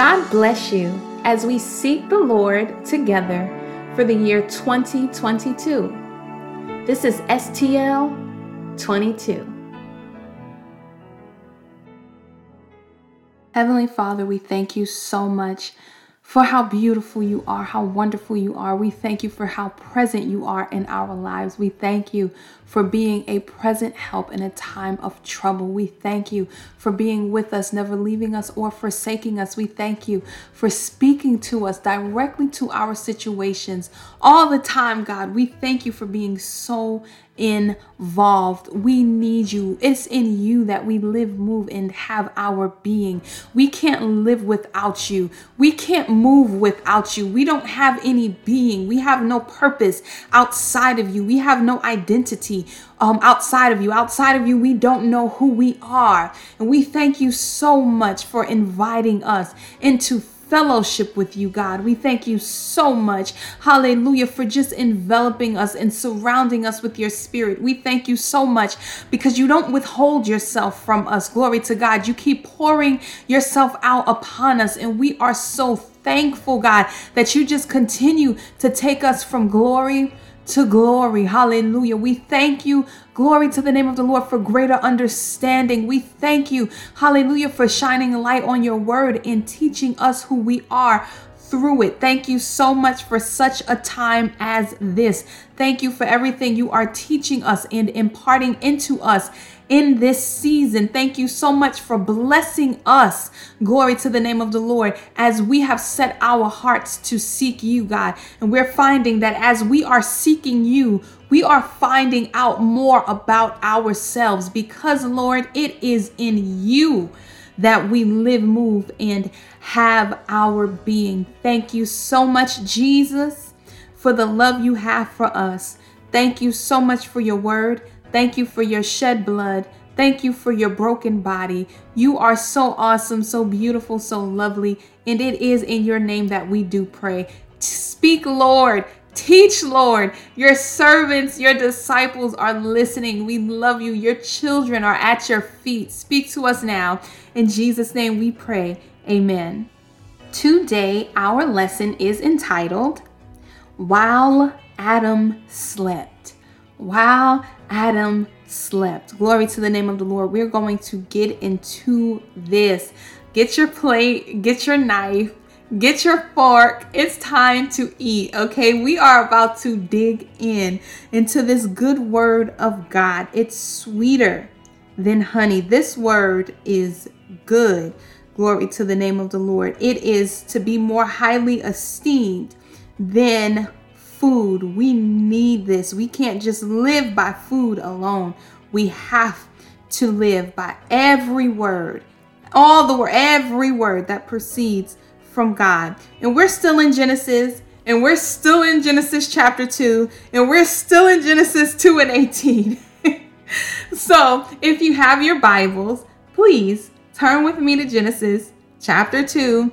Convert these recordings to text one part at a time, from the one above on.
God bless you as we seek the Lord together for the year 2022. This is STL 22. Heavenly Father, we thank you so much for how beautiful you are, how wonderful you are. We thank you for how present you are in our lives. We thank you for being a present help in a time of trouble. We thank you for being with us, never leaving us or forsaking us. We thank you for speaking to us directly to our situations all the time, God. We thank you for being so involved. We need you. It's in you that we live, move, and have our being. We can't live without you. We can't move without you. We don't have any being. We have no purpose outside of you. We have no identity um, outside of you. Outside of you, we don't know who we are. And we thank you so much for inviting us into fellowship with you, God. We thank you so much, hallelujah, for just enveloping us and surrounding us with your spirit. We thank you so much because you don't withhold yourself from us. Glory to God. You keep pouring yourself out upon us, and we are so thankful, God, that you just continue to take us from glory to glory. Hallelujah. We thank you. Glory to the name of the Lord for greater understanding. We thank you. Hallelujah for shining light on your word and teaching us who we are through it. Thank you so much for such a time as this. Thank you for everything you are teaching us and imparting into us in this season. Thank you so much for blessing us. Glory to the name of the Lord as we have set our hearts to seek you, God. And we're finding that as we are seeking you, we are finding out more about ourselves because, Lord, it is in you that we live, move, and have our being. Thank you so much, Jesus, for the love you have for us. Thank you so much for your word. Thank you for your shed blood. Thank you for your broken body. You are so awesome, so beautiful, so lovely. And it is in your name that we do pray. Speak, Lord. Teach, Lord. Your servants, your disciples are listening. We love you. Your children are at your feet. Speak to us now. In Jesus' name we pray. Amen. Today, our lesson is entitled While Adam Slept. While Adam slept. Glory to the name of the Lord. We're going to get into this. Get your plate, get your knife, get your fork. It's time to eat, okay? We are about to dig in into this good word of God. It's sweeter than honey. This word is good. Glory to the name of the Lord. It is to be more highly esteemed than food. We need this. We can't just live by food alone. We have to live by every word, all the word, every word that proceeds from God. And we're still in Genesis, and we're still in Genesis chapter 2, and we're still in Genesis 2 and 18. so if you have your Bibles, please turn with me to Genesis chapter 2,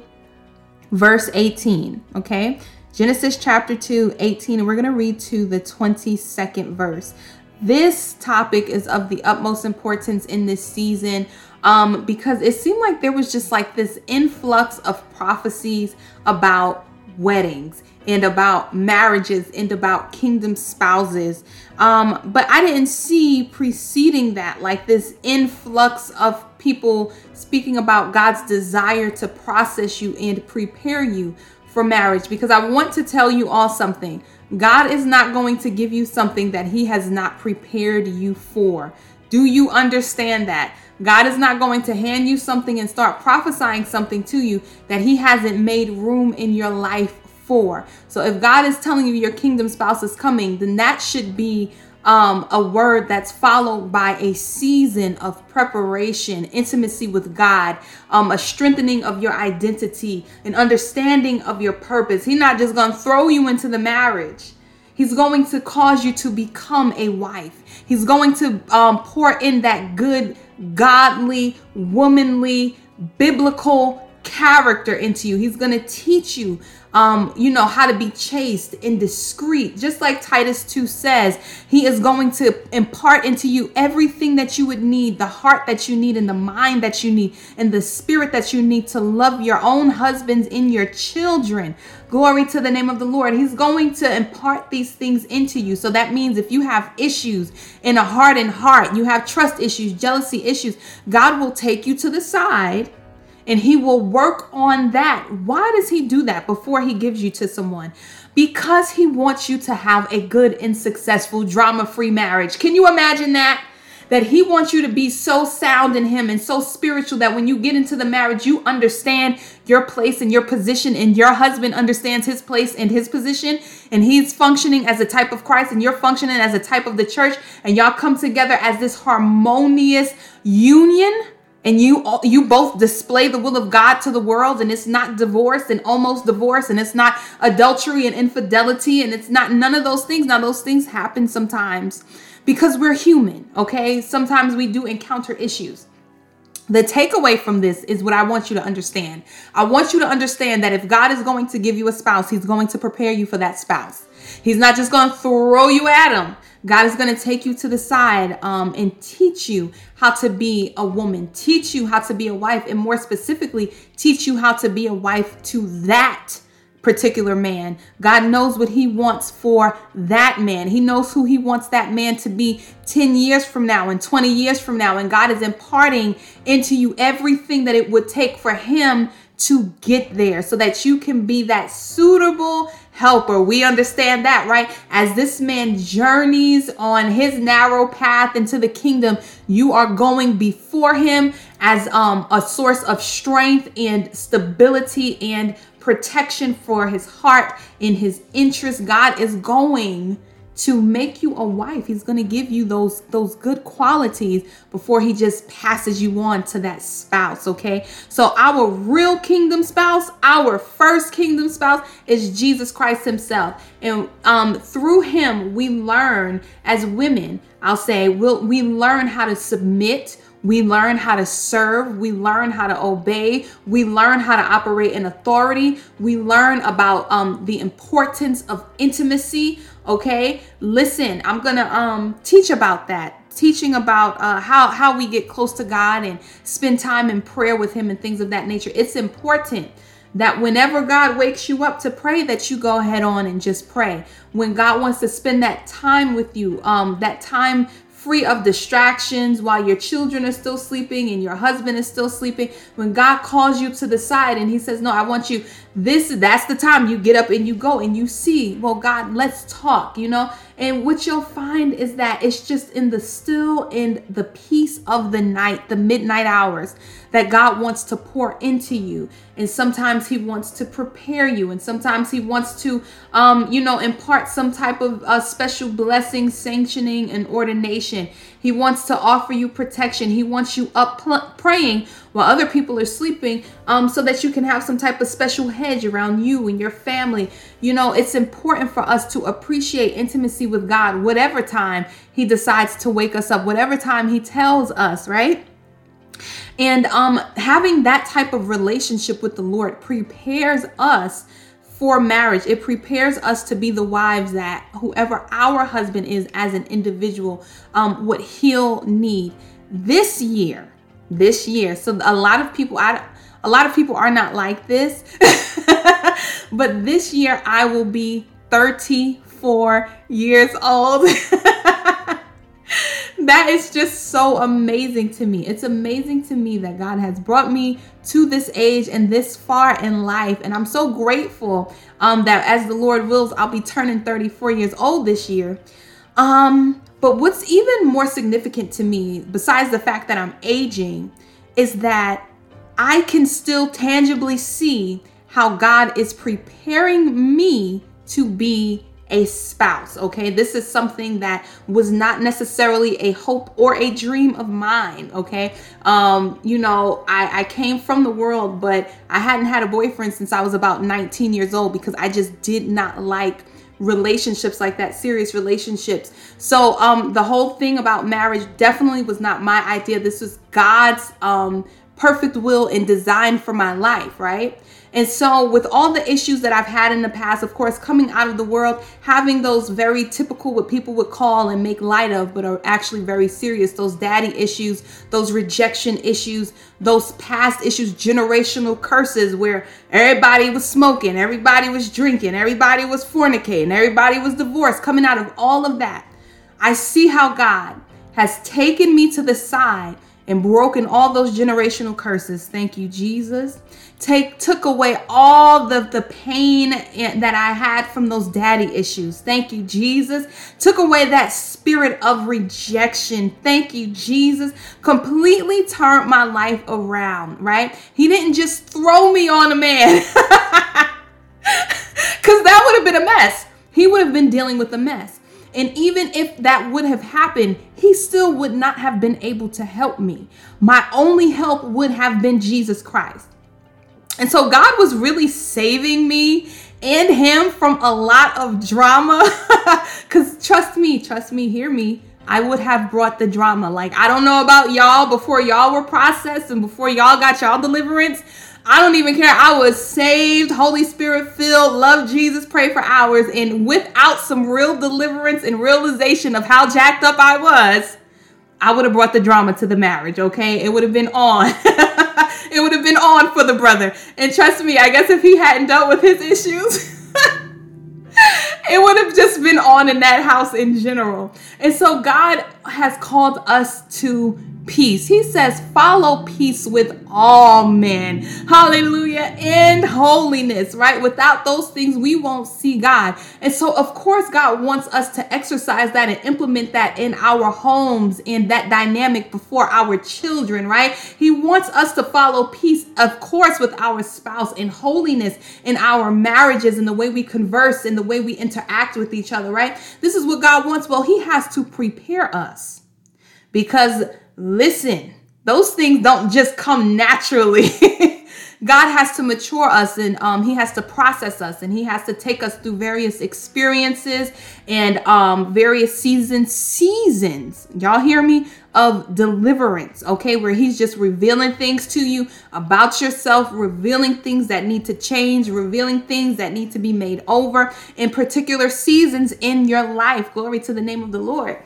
verse 18. Okay. Genesis chapter 2, 18, and we're going to read to the 22nd verse. This topic is of the utmost importance in this season um, because it seemed like there was just like this influx of prophecies about weddings and about marriages and about kingdom spouses. Um, but I didn't see preceding that like this influx of people speaking about God's desire to process you and prepare you for marriage because I want to tell you all something. God is not going to give you something that He has not prepared you for. Do you understand that? God is not going to hand you something and start prophesying something to you that He hasn't made room in your life for. So if God is telling you your kingdom spouse is coming, then that should be um, a word that's followed by a season of preparation, intimacy with God, um, a strengthening of your identity, an understanding of your purpose. He's not just going to throw you into the marriage. He's going to cause you to become a wife. He's going to um, pour in that good, godly, womanly, biblical character into you. He's going to teach you um, you know, how to be chaste and discreet. Just like Titus 2 says, he is going to impart into you everything that you would need, the heart that you need, and the mind that you need, and the spirit that you need to love your own husbands and your children. Glory to the name of the Lord. He's going to impart these things into you. So that means if you have issues in a hardened heart, you have trust issues, jealousy issues, God will take you to the side and he will work on that. Why does he do that before he gives you to someone? Because he wants you to have a good and successful drama free marriage. Can you imagine that? That he wants you to be so sound in him and so spiritual that when you get into the marriage, you understand your place and your position, and your husband understands his place and his position, and he's functioning as a type of Christ, and you're functioning as a type of the church, and y'all come together as this harmonious union and you you both display the will of God to the world and it's not divorce and almost divorce and it's not adultery and infidelity and it's not none of those things now those things happen sometimes because we're human okay sometimes we do encounter issues the takeaway from this is what I want you to understand. I want you to understand that if God is going to give you a spouse, He's going to prepare you for that spouse. He's not just going to throw you at Him. God is going to take you to the side um, and teach you how to be a woman, teach you how to be a wife, and more specifically, teach you how to be a wife to that particular man. God knows what he wants for that man. He knows who he wants that man to be 10 years from now and 20 years from now. And God is imparting into you everything that it would take for him to get there so that you can be that suitable helper. We understand that, right? As this man journeys on his narrow path into the kingdom, you are going before him as um, a source of strength and stability and protection for his heart in his interest. God is going to make you a wife. He's going to give you those those good qualities before he just passes you on to that spouse, okay? So our real kingdom spouse, our first kingdom spouse is Jesus Christ himself. And um through him we learn as women, I'll say, we'll, we learn how to submit we learn how to serve. We learn how to obey. We learn how to operate in authority. We learn about um, the importance of intimacy. Okay, listen, I'm gonna um, teach about that. Teaching about uh, how how we get close to God and spend time in prayer with Him and things of that nature. It's important that whenever God wakes you up to pray, that you go ahead on and just pray. When God wants to spend that time with you, um, that time free of distractions while your children are still sleeping and your husband is still sleeping. When God calls you to the side and He says, No, I want you, this, that's the time you get up and you go and you see, well, God, let's talk, you know? And what you'll find is that it's just in the still and the peace of the night, the midnight hours, that God wants to pour into you. And sometimes He wants to prepare you, and sometimes He wants to, um, you know, impart some type of uh, special blessing, sanctioning, and ordination. He wants to offer you protection. He wants you up pl- praying while other people are sleeping um, so that you can have some type of special hedge around you and your family. You know, it's important for us to appreciate intimacy with God, whatever time He decides to wake us up, whatever time He tells us, right? And um, having that type of relationship with the Lord prepares us for marriage. It prepares us to be the wives that whoever our husband is as an individual, um, what he'll need this year. This year. So a lot of people, I, a lot of people are not like this, but this year I will be 34 years old. that is just so amazing to me. It's amazing to me that God has brought me to this age and this far in life. And I'm so grateful um, that as the Lord wills, I'll be turning 34 years old this year. Um, but what's even more significant to me, besides the fact that I'm aging, is that I can still tangibly see how God is preparing me to be a spouse. Okay, this is something that was not necessarily a hope or a dream of mine. Okay, um, you know, I, I came from the world, but I hadn't had a boyfriend since I was about 19 years old because I just did not like relationships like that serious relationships so um the whole thing about marriage definitely was not my idea this was god's um perfect will and design for my life, right? And so, with all the issues that I've had in the past, of course, coming out of the world, having those very typical, what people would call and make light of, but are actually very serious, those daddy issues, those rejection issues, those past issues, generational curses where everybody was smoking, everybody was drinking, everybody was fornicating, everybody was divorced, coming out of all of that. I see how God has taken me to the side and broken all those generational curses. Thank you, Jesus. Take took away all the the pain that I had from those daddy issues. Thank you, Jesus. Took away that spirit of rejection. Thank you, Jesus. Completely turned my life around, right? He didn't just throw me on a man. Cuz that would have been a mess. He would have been dealing with a mess. And even if that would have happened, he still would not have been able to help me. My only help would have been Jesus Christ. And so God was really saving me and him from a lot of drama. Because trust me, trust me, hear me. I would have brought the drama. Like, I don't know about y'all before y'all were processed and before y'all got y'all deliverance. I don't even care. I was saved, Holy Spirit filled, love Jesus, pray for hours. And without some real deliverance and realization of how jacked up I was, I would have brought the drama to the marriage, okay? It would have been on. it would have been on for the brother. And trust me, I guess if he hadn't dealt with his issues, it would have just been on in that house in general. And so God has called us to peace. He says, follow peace with all men. Hallelujah. And holiness, right? Without those things, we won't see God. And so, of course, God wants us to exercise that and implement that in our homes and that dynamic before our children, right? He wants us to follow peace, of course, with our spouse and holiness in our marriages and the way we converse and the way we interact with each other, right? This is what God wants. Well, He has to prepare us because listen, those things don't just come naturally. God has to mature us and um, He has to process us and He has to take us through various experiences and um, various seasons, seasons, y'all hear me, of deliverance, okay, where He's just revealing things to you about yourself, revealing things that need to change, revealing things that need to be made over in particular seasons in your life. Glory to the name of the Lord.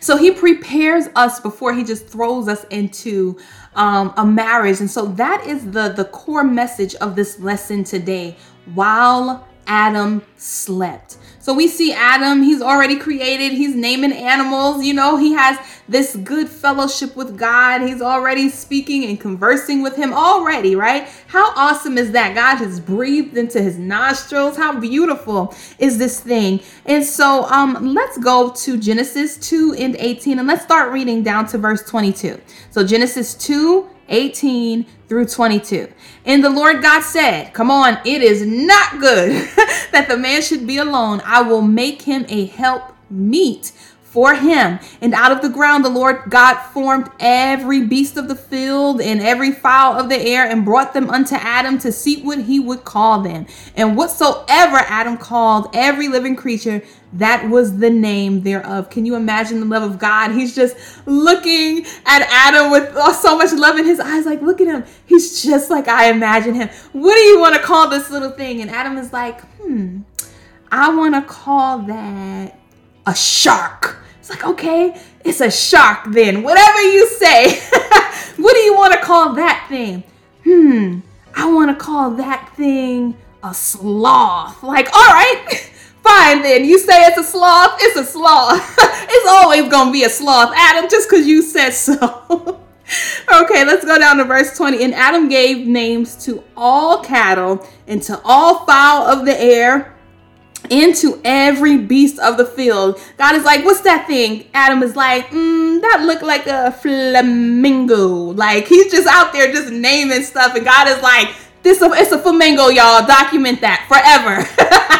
So he prepares us before he just throws us into um, a marriage. And so that is the, the core message of this lesson today. While Adam slept. So we see Adam, he's already created, he's naming animals, you know, he has this good fellowship with God. He's already speaking and conversing with him already, right? How awesome is that? God has breathed into his nostrils. How beautiful is this thing? And so um let's go to Genesis 2 and 18 and let's start reading down to verse 22. So Genesis 2 18 through 22. And the Lord God said, Come on, it is not good that the man should be alone. I will make him a help meet for him. And out of the ground, the Lord God formed every beast of the field and every fowl of the air and brought them unto Adam to see what he would call them. And whatsoever Adam called every living creature, that was the name thereof. Can you imagine the love of God? He's just looking at Adam with so much love in his eyes, like, look at him. He's just like I imagine him. What do you want to call this little thing? And Adam is like, hmm, I want to call that a shark. It's like, okay, it's a shark then. Whatever you say. what do you want to call that thing? Hmm, I want to call that thing a sloth. Like, all right, fine then. You say it's a sloth, it's a sloth. it's always to be a sloth, Adam, just because you said so. okay, let's go down to verse 20. And Adam gave names to all cattle and to all fowl of the air into every beast of the field. God is like, what's that thing? Adam is like, mm, that looked like a flamingo. Like he's just out there just naming stuff, and God is like, this it's a flamingo, y'all. Document that forever.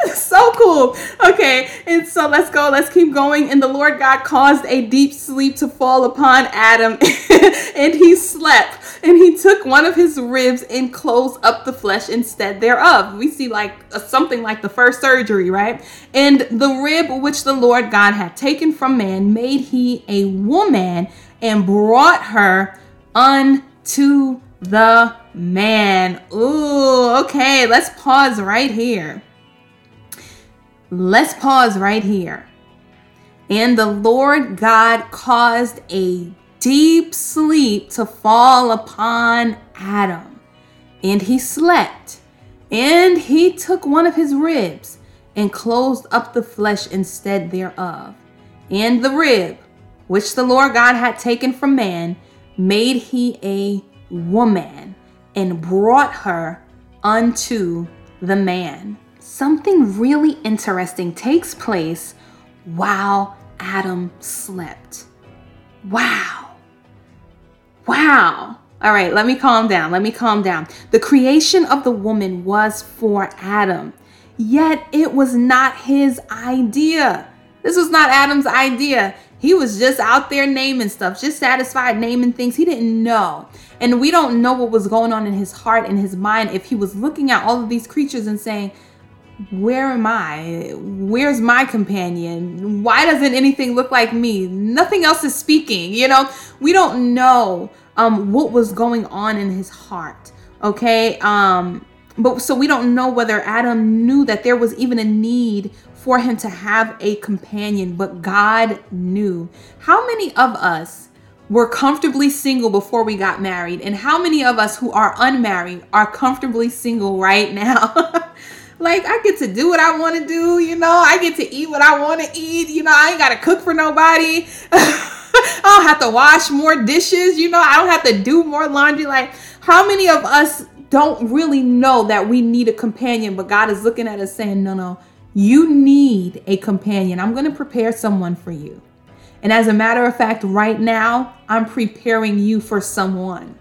so cool. Okay, and so let's go. Let's keep going. And the Lord God caused a deep sleep to fall upon Adam, and he slept. And he took one of his ribs and closed up the flesh instead thereof. We see like a, something like the first surgery, right? And the rib which the Lord God had taken from man made he a woman and brought her unto the man. Ooh, okay, let's pause right here. Let's pause right here. And the Lord God caused a deep sleep to fall upon Adam. And he slept. And he took one of his ribs and closed up the flesh instead thereof. And the rib, which the Lord God had taken from man, made he a woman and brought her unto the man. Something really interesting takes place while Adam slept. Wow. Wow. All right, let me calm down. Let me calm down. The creation of the woman was for Adam, yet it was not his idea. This was not Adam's idea. He was just out there naming stuff, just satisfied naming things he didn't know. And we don't know what was going on in his heart and his mind if he was looking at all of these creatures and saying, where am I? Where's my companion? Why doesn't anything look like me? Nothing else is speaking. You know, we don't know um, what was going on in his heart. Okay. Um, but so we don't know whether Adam knew that there was even a need for him to have a companion, but God knew. How many of us were comfortably single before we got married? And how many of us who are unmarried are comfortably single right now? Like I get to do what I want to do, you know. I get to eat what I want to eat, you know. I ain't got to cook for nobody. I don't have to wash more dishes, you know. I don't have to do more laundry. Like how many of us don't really know that we need a companion, but God is looking at us saying, "No, no. You need a companion. I'm going to prepare someone for you." And as a matter of fact, right now, I'm preparing you for someone.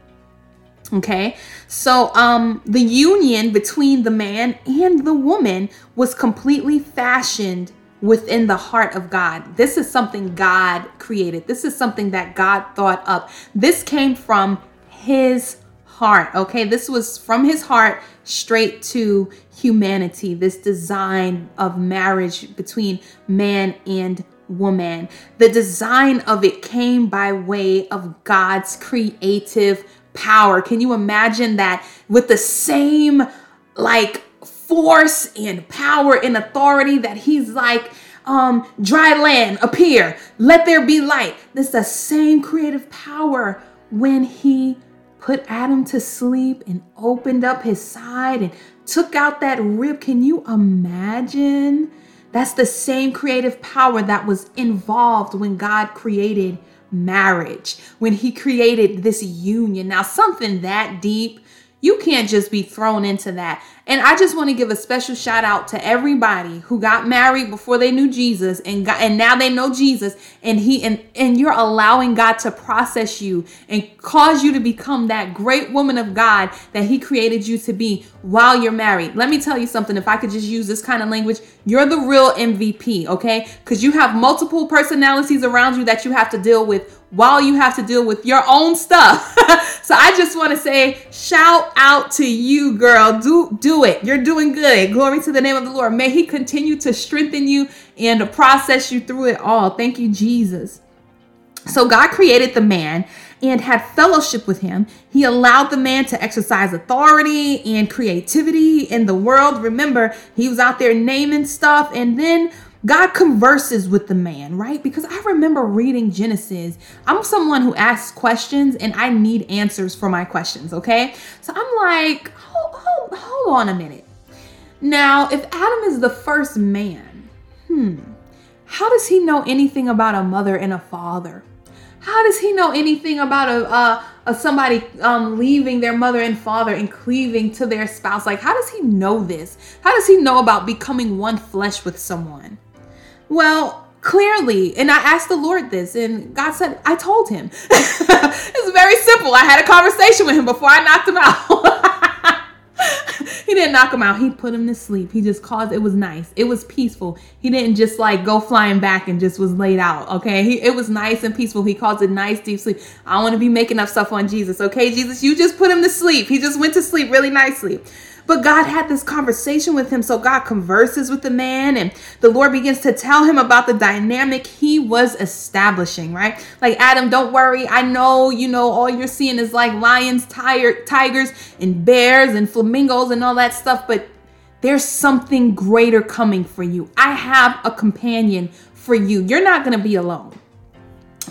Okay, so um, the union between the man and the woman was completely fashioned within the heart of God. This is something God created. This is something that God thought up. This came from His heart. Okay, this was from His heart straight to humanity. This design of marriage between man and woman. The design of it came by way of God's creative power. Can you imagine that with the same like force and power and authority that he's like, um, dry land, appear, let there be light. This the same creative power when he put Adam to sleep and opened up his side and took out that rib. Can you imagine? That's the same creative power that was involved when God created marriage, when he created this union. Now, something that deep, you can't just be thrown into that. And I just want to give a special shout out to everybody who got married before they knew Jesus and got and now they know Jesus and he and and you're allowing God to process you and cause you to become that great woman of God that he created you to be while you're married. Let me tell you something if I could just use this kind of language, you're the real MVP, okay? Cuz you have multiple personalities around you that you have to deal with while you have to deal with your own stuff. so I just want to say shout out to you girl. Do do it. You're doing good. Glory to the name of the Lord. May he continue to strengthen you and process you through it all. Thank you Jesus. So God created the man and had fellowship with him. He allowed the man to exercise authority and creativity in the world. Remember, he was out there naming stuff and then God converses with the man, right? Because I remember reading Genesis. I'm someone who asks questions and I need answers for my questions, okay? So I'm like, hold, hold, hold on a minute. Now, if Adam is the first man, hmm, how does he know anything about a mother and a father? How does he know anything about a, a, a somebody um, leaving their mother and father and cleaving to their spouse? Like, how does he know this? How does he know about becoming one flesh with someone? Well, clearly, and I asked the Lord this, and God said, I told him. it's very simple. I had a conversation with him before I knocked him out. he didn't knock him out. He put him to sleep. He just caused it was nice. It was peaceful. He didn't just like go flying back and just was laid out. Okay. He, it was nice and peaceful. He caused a nice deep sleep. I want to be making up stuff on Jesus. Okay, Jesus, you just put him to sleep. He just went to sleep really nicely. But God had this conversation with him. So God converses with the man and the Lord begins to tell him about the dynamic he was establishing, right? Like, Adam, don't worry. I know, you know, all you're seeing is like lions, tired, tigers, and bears and flamingos and all that stuff. But there's something greater coming for you. I have a companion for you. You're not going to be alone.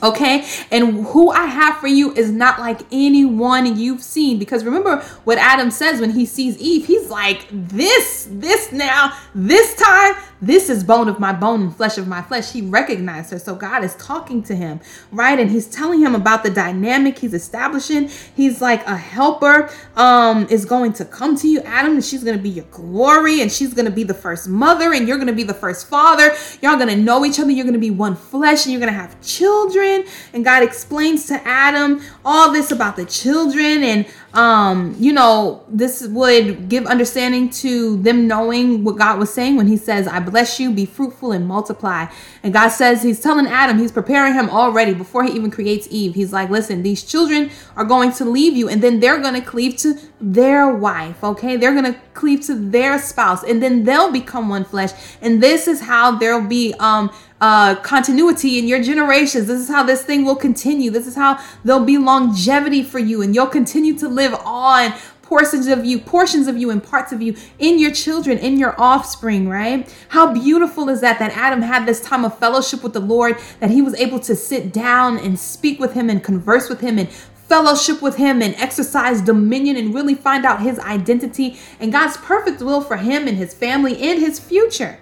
Okay, and who I have for you is not like anyone you've seen. Because remember what Adam says when he sees Eve, he's like, This, this now, this time, this is bone of my bone and flesh of my flesh. He recognized her. So God is talking to him, right? And he's telling him about the dynamic he's establishing. He's like, A helper um, is going to come to you, Adam, and she's going to be your glory, and she's going to be the first mother, and you're going to be the first father. Y'all going to know each other. You're going to be one flesh, and you're going to have children and God explains to Adam all this about the children and um you know this would give understanding to them knowing what God was saying when he says I bless you be fruitful and multiply. And God says he's telling Adam he's preparing him already before he even creates Eve. He's like listen these children are going to leave you and then they're going to cleave to their wife okay? They're going to cleave to their spouse and then they'll become one flesh. And this is how there'll be um uh, continuity in your generations. This is how this thing will continue. This is how there'll be longevity for you, and you'll continue to live on portions of you, portions of you, and parts of you in your children, in your offspring, right? How beautiful is that that Adam had this time of fellowship with the Lord, that he was able to sit down and speak with him and converse with him and fellowship with him and exercise dominion and really find out his identity and God's perfect will for him and his family and his future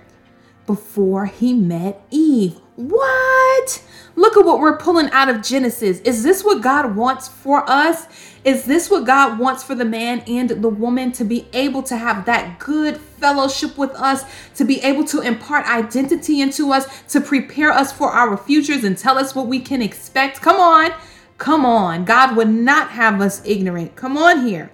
before he met Eve. What? Look at what we're pulling out of Genesis. Is this what God wants for us? Is this what God wants for the man and the woman to be able to have that good fellowship with us, to be able to impart identity into us, to prepare us for our futures and tell us what we can expect? Come on. Come on. God would not have us ignorant. Come on here.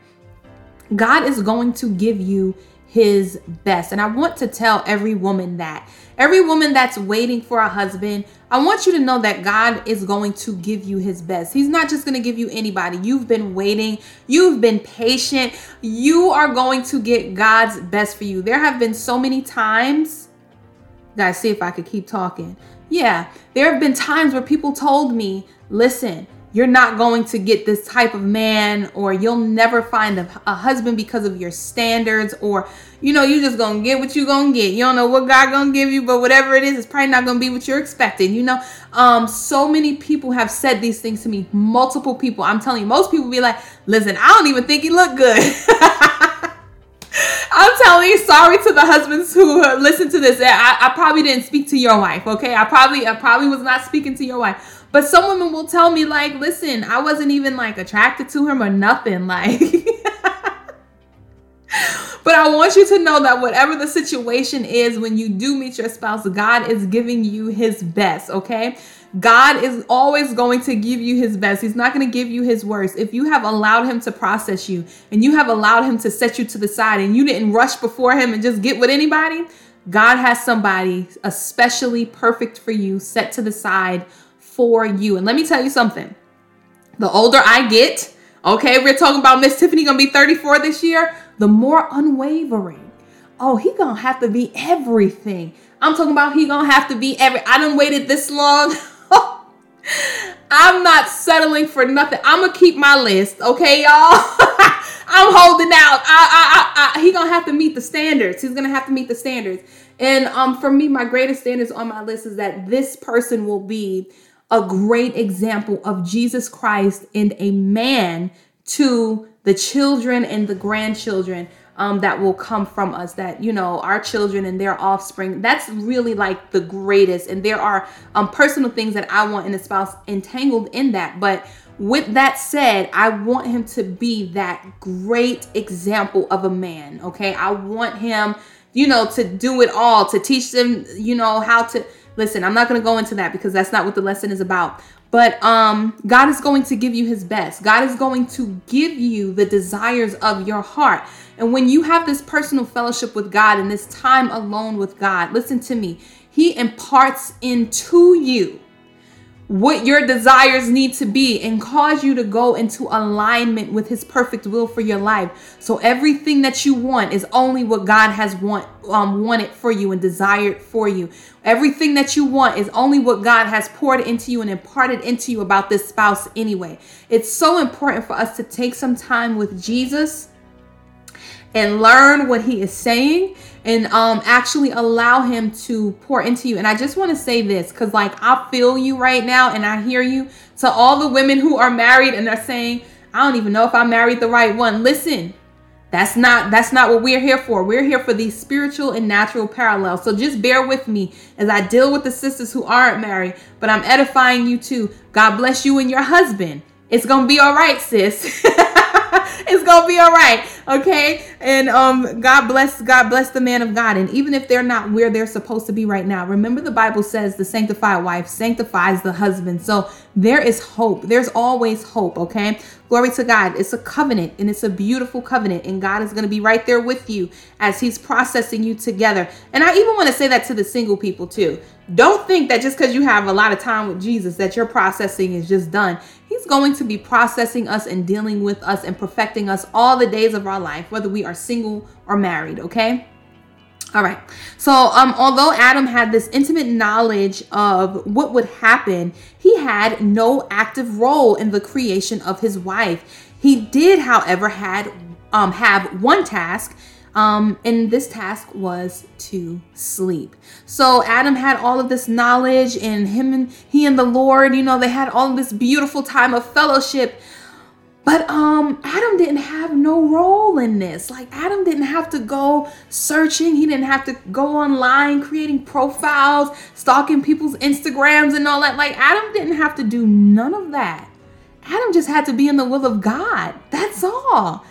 God is going to give you his best. And I want to tell every woman that. Every woman that's waiting for a husband, I want you to know that God is going to give you his best. He's not just going to give you anybody. You've been waiting, you've been patient. You are going to get God's best for you. There have been so many times, guys, see if I could keep talking. Yeah, there have been times where people told me, listen, you're not going to get this type of man or you'll never find a, a, husband because of your standards or you know you just gonna get what you gonna get. You don't know what god gonna give you but whatever it is it's probably not gonna be what you're expecting you know? Um so many people have said these things to me. Multiple people. I'm telling you most people be like listen i don't even think he look good. I'm telling you, sorry to the husbands who listen to this. I, I probably didn't speak to your wife, okay? I probably I probably was not speaking to your wife but some women will tell me, like, listen, I wasn't even like attracted to him or nothing. Like, but I want you to know that whatever the situation is, when you do meet your spouse, God is giving you his best, okay? God is always going to give you his best. He's not going to give you his worst. If you have allowed him to process you and you have allowed him to set you to the side and you didn't rush before him and just get with anybody, God has somebody especially perfect for you set to the side for you. And let me tell you something. The older I get, okay, we're talking about Miss Tiffany gonna be 34 this year, the more unwavering. Oh, he gonna have to be everything. I'm talking about he gonna have to be every. I done waited this long. I'm not settling for nothing. I'm gonna keep my list, okay, y'all. I'm holding out. I, I, I, I, he gonna have to meet the standards. He's gonna have to meet the standards. And um, for me, my greatest standards on my list is that this person will be a great example of Jesus Christ and a man to the children and the grandchildren um, that will come from us that you know our children and their offspring. That's really like the greatest. And there are um, personal things that i want in a spouse entangled in that. But with that said i want him to be that great example of a man okay? I want him you know to do it all to teach them you know how to Listen, I'm not going to go into that because that's not what the lesson is about. But um God is going to give you his best. God is going to give you the desires of your heart. And when you have this personal fellowship with God and this time alone with God, listen to me. He imparts into you what your desires need to be and cause you to go into alignment with his perfect will for your life. So everything that you want is only what God has want um wanted for you and desired for you. Everything that you want is only what God has poured into you and imparted into you about this spouse anyway. It's so important for us to take some time with Jesus and learn what he is saying and um actually allow him to pour into you and i just want to say this because like i feel you right now and i hear you to all the women who are married and are saying i don't even know if i married the right one listen that's not that's not what we're here for. We're here for these spiritual and natural parallels. So just bear with me as I deal with the sisters who aren't married, but I'm edifying you too. God bless you and your husband. It's to be all right, sis. it's gonna be all right okay? And um god bless god bless the man of god. And even if they're not where they're supposed to be right now remember the bible says the sanctified wife sanctifies the husband. So there is hope. There's always hope okay? Glory to god. It's a covenant and it's a beautiful covenant. And god is going to be right there with you as he's processing you together. And i even want to say that to the single people too don't think that just because you have a lot of time with jesus that your processing is just done He's going to be processing us and dealing with us and perfecting us all the days of our life, whether we are single or married, okay? All right. So, um, although Adam had this intimate knowledge of what would happen, he had no active role in the creation of his wife. He did, however, had um, have one task, um, and this task was to sleep. So Adam had all of this knowledge, and him and he and the Lord, you know, they had all this beautiful time of fellowship. But um Adam didn't have no role in this. Like Adam didn't have to go searching. He didn't have to go online creating profiles, stalking people's Instagrams and all that. Like Adam didn't have to do none of that. Adam just had to be in the will of God. That's all.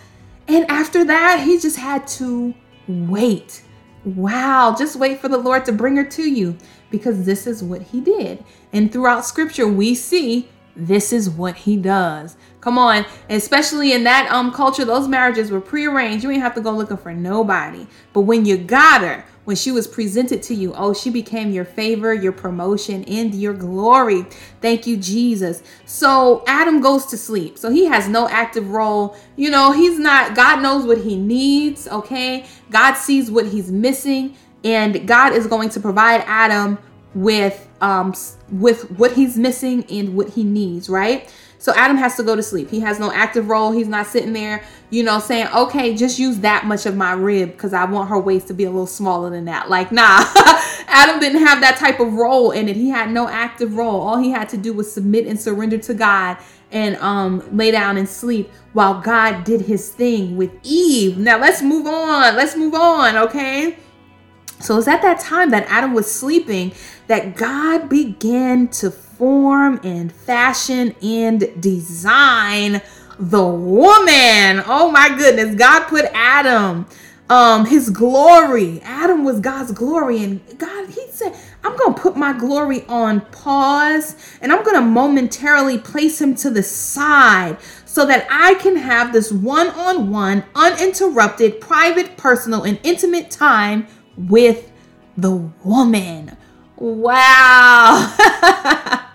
And after that, he just had to wait. Wow, just wait for the Lord to bring her to you because this is what he did. And throughout scripture, we see this is what he does. Come on, especially in that um culture, those marriages were prearranged. You ain't have to go looking for nobody. But when you got her, when she was presented to you, oh, she became your favor, your promotion, and your glory. Thank you, Jesus. So Adam goes to sleep. So he has no active role. You know, he's not, God knows what he needs, okay? God sees what he's missing, and God is going to provide Adam with um with what he's missing and what he needs, right? So Adam has to go to sleep. He has no active role. He's not sitting there, you know, saying, okay, just use that much of my rib because I want her waist to be a little smaller than that. Like, nah, Adam didn't have that type of role in it. He had no active role. All he had to do was submit and surrender to God and um, lay down and sleep while God did his thing with Eve. Now let's move on. Let's move on, okay? So it's at that time that Adam was sleeping that God began to form and fashion and design the woman. Oh my goodness. God put Adam, um, his glory. Adam was God's glory. And God, he said, I'm going to put my glory on pause and I'm going to momentarily place him to the side so that I can have this one on one, uninterrupted, private, personal, and intimate time with the woman. Wow.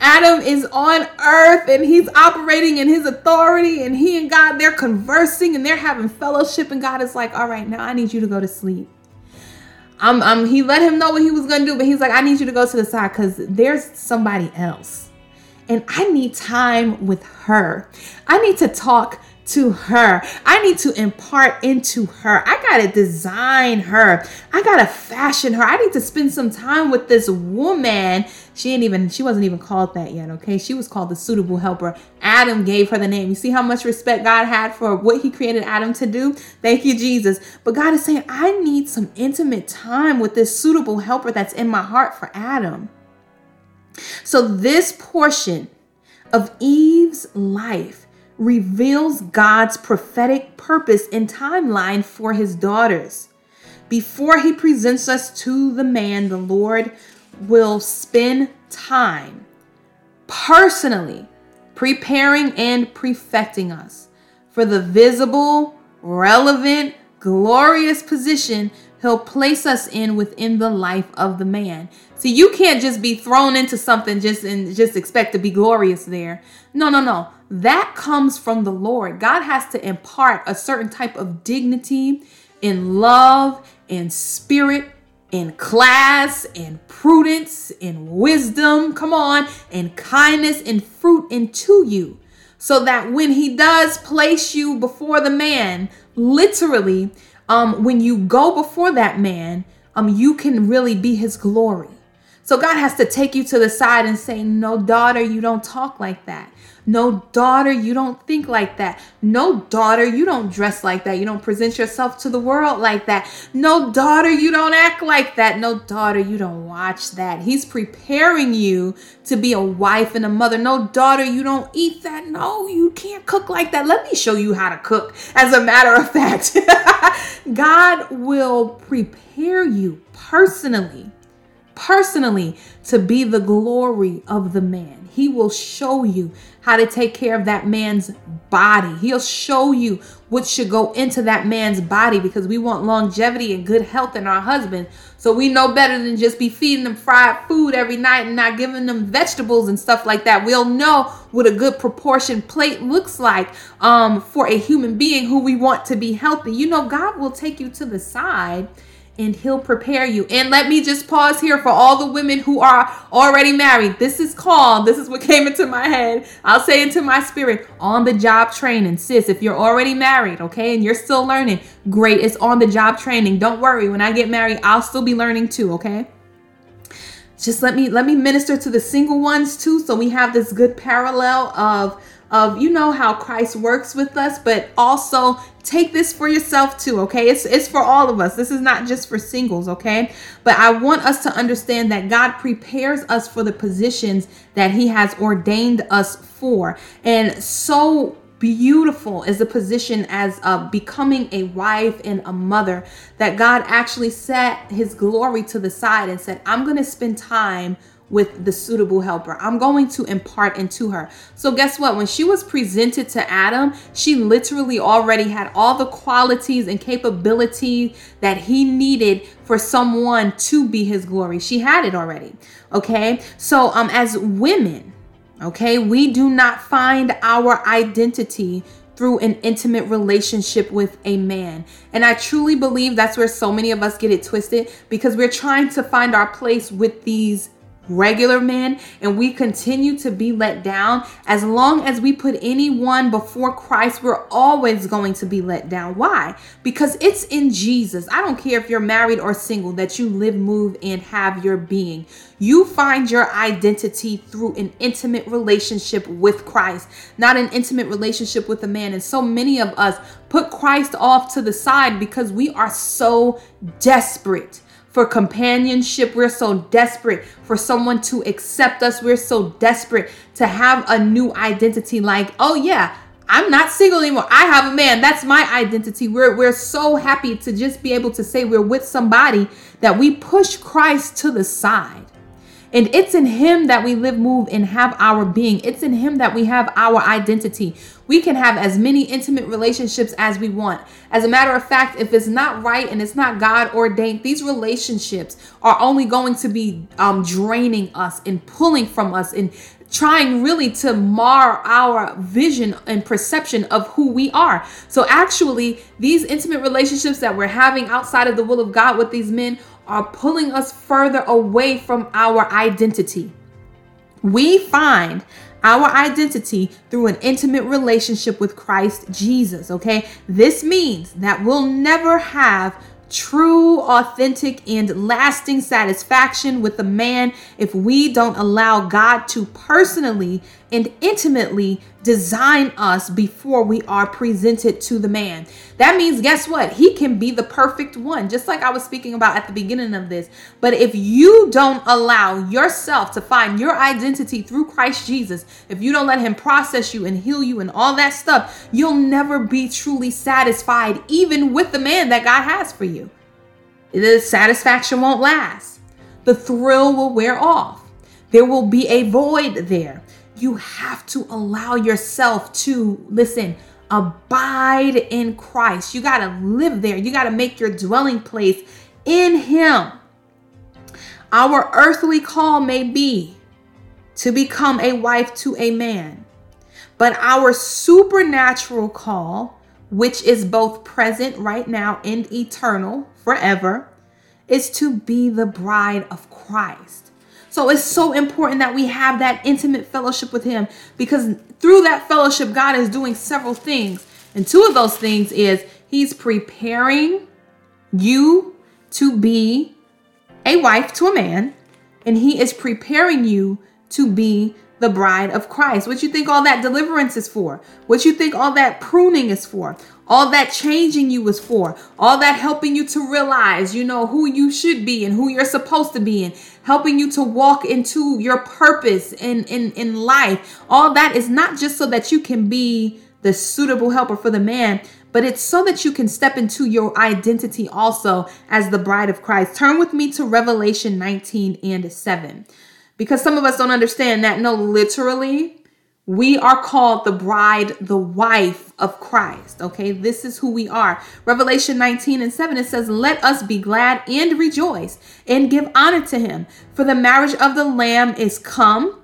Adam is on earth and he's operating in his authority, and he and God, they're conversing and they're having fellowship. And God is like, All right, now I need you to go to sleep. Um, um, he let him know what he was gonna do, but he's like, I need you to go to the side because there's somebody else. And I need time with her. I need to talk to her. I need to impart into her. I got to design her. I got to fashion her. I need to spend some time with this woman. She ain't even she wasn't even called that yet, okay? She was called the suitable helper. Adam gave her the name. You see how much respect God had for what he created Adam to do? Thank you Jesus. But God is saying, "I need some intimate time with this suitable helper that's in my heart for Adam." So this portion of Eve's life reveals God's prophetic purpose and timeline for his daughters. Before he presents us to the man, the Lord will spend time personally preparing and perfecting us for the visible, relevant, glorious position He'll place us in within the life of the man. See, you can't just be thrown into something just and just expect to be glorious there. No, no, no. That comes from the Lord. God has to impart a certain type of dignity in love and spirit in class in prudence in wisdom come on and kindness and fruit into you so that when he does place you before the man literally um when you go before that man um you can really be his glory so God has to take you to the side and say, No, daughter, you don't talk like that. No, daughter, you don't think like that. No, daughter, you don't dress like that. You don't present yourself to the world like that. No, daughter, you don't act like that. No, daughter, you don't watch that. He's preparing you to be a wife and a mother. No, daughter, you don't eat that. No, you can't cook like that. Let me show you how to cook. As a matter of fact, God will prepare you personally personally to be the glory of the man. He will show you how to take care of that man's body. He'll show you what should go into that man's body because we want longevity and good health in our husband. So we know better than just be feeding them fried food every night and not giving them vegetables and stuff like that. We'll know what a good proportion plate looks like um, for a human being who we want to be healthy. You know, God will take you to the side and he'll prepare you. And let me just pause here for all the women who are already married. This is called, this is what came into my head. I'll say into my spirit on the job training. Sis, if you're already married, okay, and you're still learning, great. It's on the job training. Don't worry. When I get married, I'll still be learning too, okay? Just let me let me minister to the single ones too so we have this good parallel of of you know how Christ works with us, but also take this for yourself too, okay? It's it's for all of us. This is not just for singles, okay? But I want us to understand that God prepares us for the positions that he has ordained us for. And so beautiful is the position as uh, becoming a wife and a mother that God actually set his glory to the side and said, I'm going to spend time with the suitable helper. I'm going to impart into her. So, guess what? When she was presented to Adam, she literally already had all the qualities and capabilities that he needed for someone to be his glory. She had it already. Okay. So, um, as women, okay, we do not find our identity through an intimate relationship with a man. And I truly believe that's where so many of us get it twisted because we're trying to find our place with these regular men and we continue to be let down, as long as we put anyone before Christ, we're always going to be let down. Why? Because it's in Jesus. I don't care if you're married or single that you live, move, and have your being. You find your identity through an intimate relationship with Christ, not an intimate relationship with a man. And so many of us put Christ off to the side because we are so desperate for companionship. We're so desperate for someone to accept us. We're so desperate to have a new identity like, oh, yeah. I'm not single anymore. I have a man. That's my identity. We're we're so happy to just be able to say we're with somebody that we push Christ to the side. And it's in Him that we live, move, and have our being. It's in Him that we have our identity. We can have as many intimate relationships as we want. As a matter of fact, if it's not right and it's not God ordained, these relationships are only going to be um, draining us and pulling from us and trying really to mar our vision and perception of who we are. So, actually, these intimate relationships that we're having outside of the will of God with these men are pulling us further away from our identity. We find our identity through an intimate relationship with Christ Jesus, okay? This means that we'll never have true, authentic, and lasting satisfaction with a man if we don't allow God to personally and intimately design us before we are presented to the man. That means, guess what? He can be the perfect one, just like I was speaking about at the beginning of this. But if you don't allow yourself to find your identity through Christ Jesus, if you don't let Him process you and heal you and all that stuff, you'll never be truly satisfied, even with the man that God has for you. The satisfaction won't last, the thrill will wear off. There will be a void there you have to allow yourself to listen abide in Christ. You got to live there. You got to make your dwelling place in Him. Our earthly call may be to become a wife to a man, but our supernatural call, which is both present right now and eternal forever, is to be the bride of Christ. So it's so important that we have that intimate fellowship with Him because through that fellowship, God is doing several things. And two of those things is He's preparing you to be a wife to a man, and He is preparing you to be the bride of Christ. What you think all that deliverance is for? What you think all that pruning is for? All that changing you is for? All that helping you to realize, you know, who you should be and who you're supposed to be and helping you to walk into your purpose in in in life. All that is not just so that you can be the suitable helper for the man, but it's so that you can step into your identity also as the bride of Christ. Turn with me to Revelation 19 and 7 because some of us don't understand that. No, literally, we are called the bride, the wife of Christ. Okay, this is who we are. Revelation 19 and 7 it says, Let us be glad and rejoice and give honor to him, for the marriage of the Lamb is come,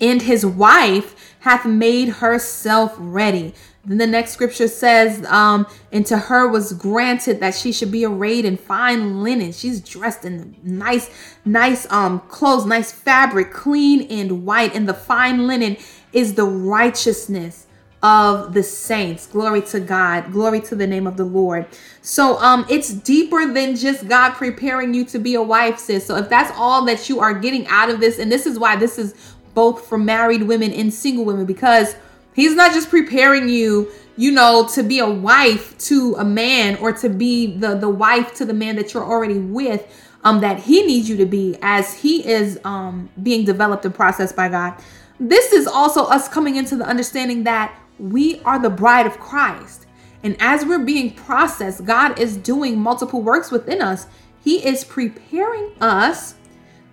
and his wife hath made herself ready. Then the next scripture says, um, and to her was granted that she should be arrayed in fine linen. She's dressed in nice, nice um clothes, nice fabric, clean and white. And the fine linen is the righteousness of the saints. Glory to God. Glory to the name of the Lord. So um it's deeper than just God preparing you to be a wife, sis. So if that's all that you are getting out of this, and this is why this is both for married women and single women, because He's not just preparing you, you know, to be a wife to a man or to be the the wife to the man that you're already with um that he needs you to be as he is um being developed and processed by God. This is also us coming into the understanding that we are the bride of Christ. And as we're being processed, God is doing multiple works within us. He is preparing us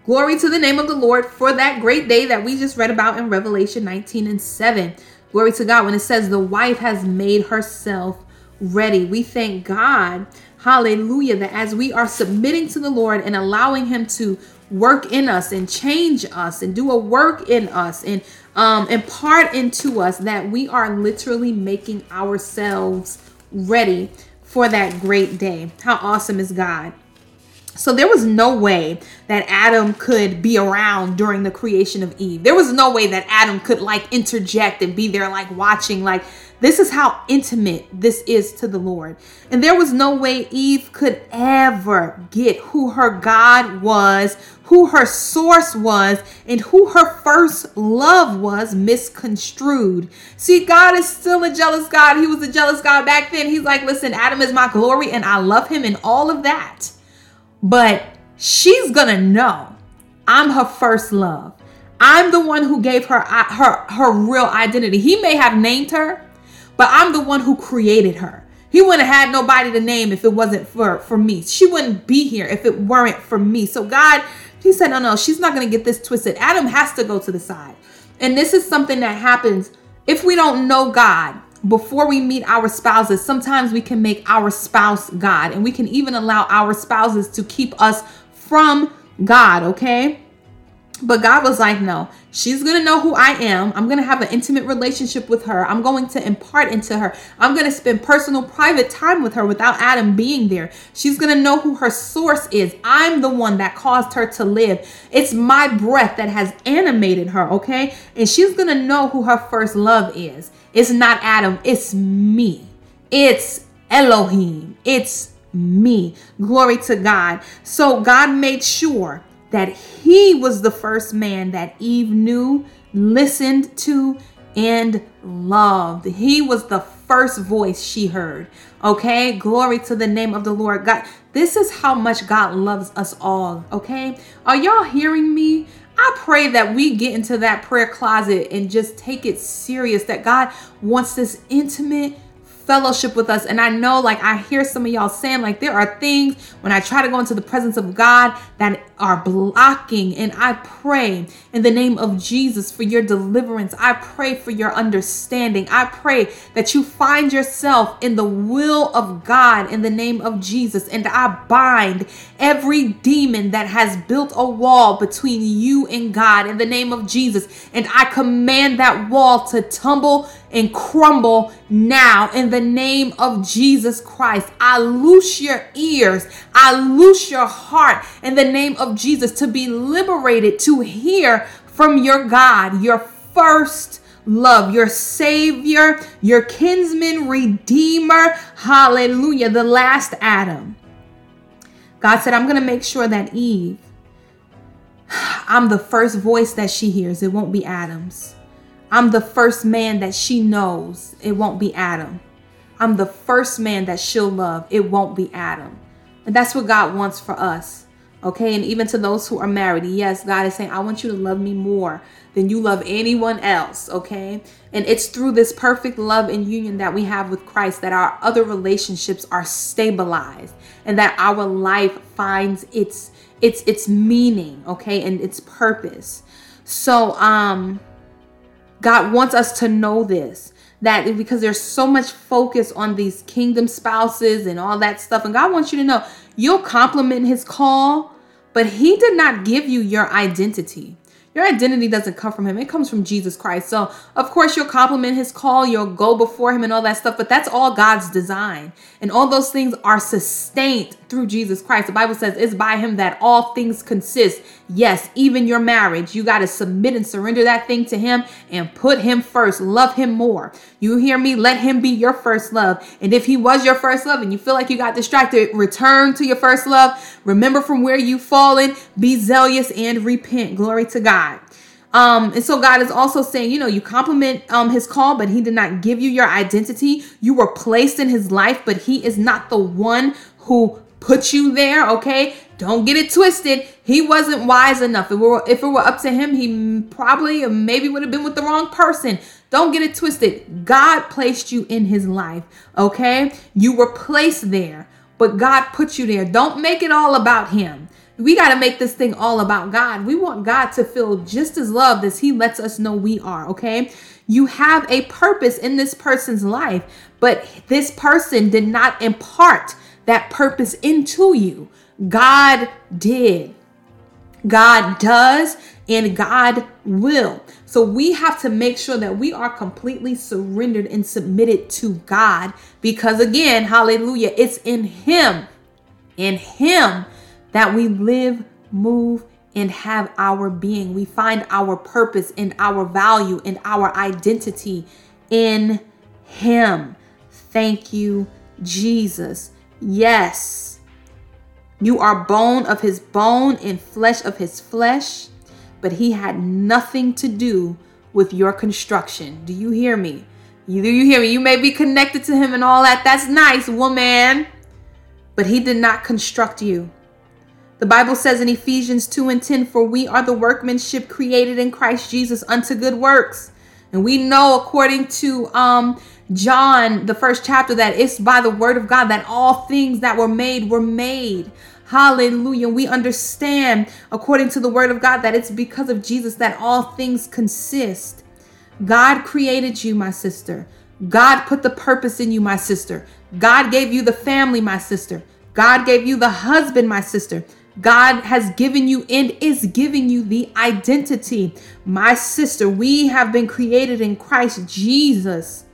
Glory to the name of the Lord for that great day that we just read about in Revelation 19 and 7. Glory to God. When it says the wife has made herself ready, we thank God, hallelujah, that as we are submitting to the Lord and allowing Him to work in us and change us and do a work in us and um, impart into us, that we are literally making ourselves ready for that great day. How awesome is God! So there was no way that Adam could be around during the creation of Eve. There was no way that Adam could like interject and be there like watching like this is how intimate this is to the Lord. And there was no way Eve could ever get who her God was, who her source was, and who her first love was misconstrued. See, God is still a jealous God. He was a jealous God back then. He's like, listen, Adam is my glory and I love him and all of that. But she's gonna know I'm her first love. I'm the one who gave her her her real identity. He may have named her, but I'm the one who created her. He wouldn't have had nobody to name if it wasn't for for me. She wouldn't be here if it weren't for me. So God, he said, "No, no, she's not to get this twisted. Adam has to go to the side." And this is something that happens if we don't know God before we meet our spouses, sometimes we can make our spouse God, and we can even allow our spouses to keep us from God, okay? But God was like, no, she's going to know who I am. I'm going to have an intimate relationship with her. I'm going to impart into her. I'm going to spend personal, private time with her without Adam being there. She's going to know who her source is. I'm the one that caused her to live. It's my breath that has animated her, okay? And she's going to know who her first love is. It's not Adam, it's me. It's Elohim. It's me. Glory to God. So God made sure that he was the first man that Eve knew, listened to, and loved. He was the first voice she heard. Okay, glory to the name of the Lord. God, this is how much God loves us all. Okay, are y'all hearing me? I pray that we get into that prayer closet and just take it serious that God wants this intimate fellowship with us. And I know, like, I hear some of y'all saying, like, there are things when I try to go into the presence of God that are blocking. And I pray in the name of Jesus for your deliverance. I pray for your understanding. I pray that you find yourself in the will of God in the name of Jesus. And I bind every demon that has built a wall between you and God in the name of Jesus. And I command that wall to tumble and crumble now in the name of Jesus Christ. I loose your ears, I loose your heart in the name of Jesus to be liberated to hear from your God, your first love, your Savior, your kinsman, Redeemer. Hallelujah. The last Adam. God said, I'm going to make sure that Eve, I'm the first voice that she hears. It won't be Adam's. I'm the first man that she knows. It won't be Adam. I'm the first man that she'll love. It won't be Adam. And that's what God wants for us. Okay. And even to those who are married, yes, God is saying, I want you to love me more than you love anyone else. Okay. And it's through this perfect love and union that we have with Christ that our other relationships are stabilized and that our life finds its its its meaning, okay, and its purpose. So um God wants us to know this that because there's so much focus on these kingdom spouses and all that stuff. And God wants you to know you'll complement his call, but he did not give you your identity. Your identity doesn't come from him, it comes from Jesus Christ. So, of course, you'll complement his call, you'll go before him and all that stuff, but that's all God's design. And all those things are sustained through Jesus Christ. The Bible says it's by him that all things consist. Yes, even your marriage, you got to submit and surrender that thing to him and put him first. Love him more. You hear me? Let him be your first love. And if he was your first love and you feel like you got distracted, return to your first love. Remember from where you've fallen, be zealous and repent. Glory to God. Um, and so God is also saying, you know, you complement um his call, but he did not give you your identity. You were placed in his life, but he is not the one who put you there, okay? Don't get it twisted. He wasn't wise enough. If it were, if it were up to him, he probably or maybe would have been with the wrong person. Don't get it twisted. God placed you in his life, okay? You were placed there, but God put you there. Don't make it all about him. We got to make this thing all about God. We want God to feel just as loved as he lets us know we are, okay? You have a purpose in this person's life, but this person did not impart that purpose into you. God did. God does and God will. So we have to make sure that we are completely surrendered and submitted to God because, again, hallelujah, it's in Him, in Him that we live, move, and have our being. We find our purpose and our value and our identity in Him. Thank you, Jesus. Yes, you are bone of his bone and flesh of his flesh, but he had nothing to do with your construction. Do you hear me? You, do you hear me? You may be connected to him and all that. That's nice, woman. But he did not construct you. The Bible says in Ephesians 2 and 10, For we are the workmanship created in Christ Jesus unto good works. And we know according to um John, the first chapter, that it's by the word of God that all things that were made were made. Hallelujah. We understand, according to the word of God, that it's because of Jesus that all things consist. God created you, my sister. God put the purpose in you, my sister. God gave you the family, my sister. God gave you the husband, my sister. God has given you and is giving you the identity. My sister, we have been created in Christ Jesus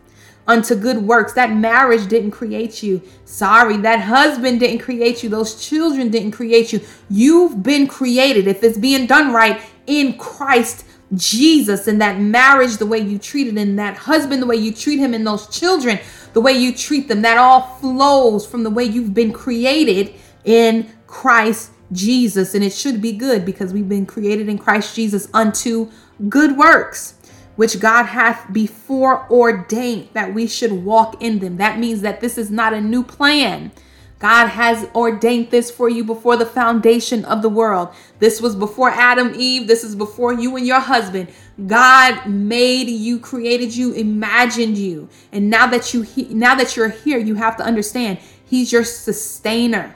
unto good works. That marriage didn't create you. Sorry, that husband didn't create you. Those children didn't create you. You've been created, if it's being done right, in Christ Jesus. And that marriage, the way you treat it, and that husband, the way you treat him, and those children, the way you treat them, that all flows from the way you've been created in Christ Jesus. And it should be good because we've been created in Christ Jesus unto good works which God hath before ordained that we should walk in them. That means that this is not a new plan. God has ordained this for you before the foundation of the world. This was before Adam, Eve. This is before you and your husband. God made you, created you, imagined you. And now that you he- now that you're here, you have to understand he's your sustainer.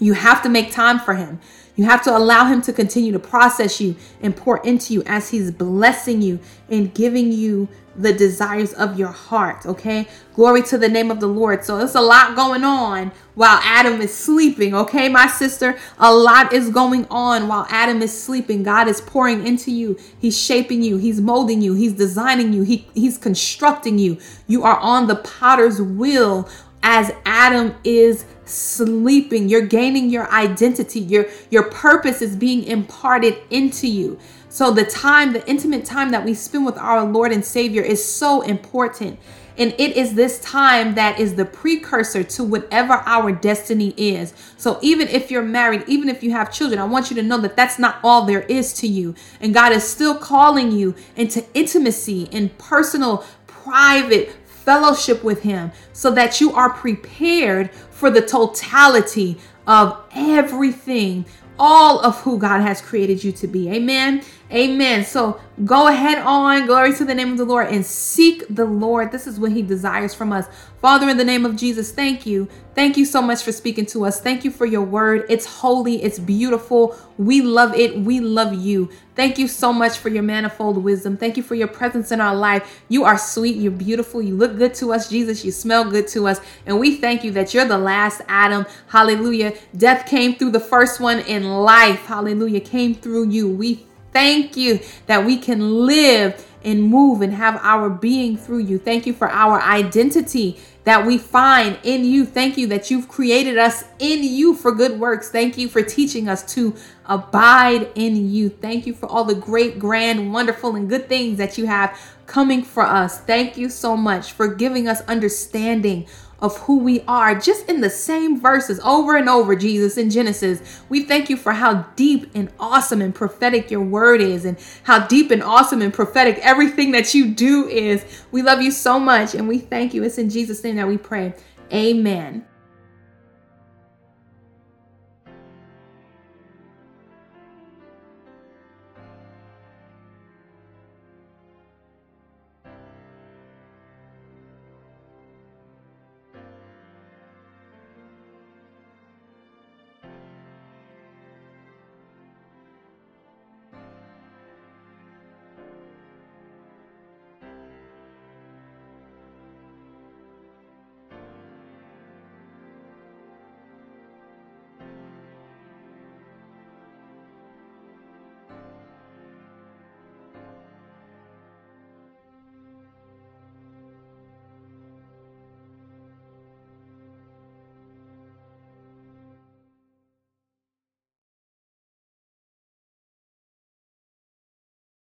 You have to make time for him. You have to allow Him to continue to process you and pour into you as He's blessing you and giving you the desires of your heart. Okay. Glory to the name of the Lord. So it's a lot going on while Adam is sleeping. Okay, my sister. A lot is going on while Adam is sleeping. God is pouring into you. He's shaping you. He's molding you. He's designing you. He, he's constructing you. You are on the potter's wheel as Adam is sleeping. You're gaining your identity. Your your purpose is being imparted into you. So the time, the intimate time that we spend with our Lord and Savior is so important. And it is this time that is the precursor to whatever our destiny is. So even if you're married, even if you have children, I want you to know that that's not all there is to you. And God is still calling you into intimacy and personal, private fellowship with Him so that you are prepared for the totality of everything all of who God has created you to be. Amen. Amen. So go ahead on, glory to the name of the Lord, and seek the Lord. This is what He desires from us. Father, in the name of Jesus, thank you. Thank you so much for speaking to us. Thank you for your word. It's holy, it's beautiful. We love it. We love you. Thank you so much for your manifold wisdom. Thank you for your presence in our life. You are sweet. You're beautiful. You look good to us, Jesus. You smell good to us. And we thank you that you're the last Adam. Hallelujah. Death came through the first one in life. Hallelujah. Came through you. We thank you that we can live and move and have our being through you. Thank you for our identity that we find in you. Thank you that you've created us in you for good works. Thank you for teaching us to abide in you. Thank you for all the great, grand, wonderful, and good things that you have coming for us. Thank you so much for giving us understanding of who we are just in the same verses over and over, Jesus, in Genesis. We thank you for how deep and awesome and prophetic your word is, and how deep and awesome and prophetic everything that you do is. We love you so much, and we thank you. It's in Jesus' name that we pray. Amen.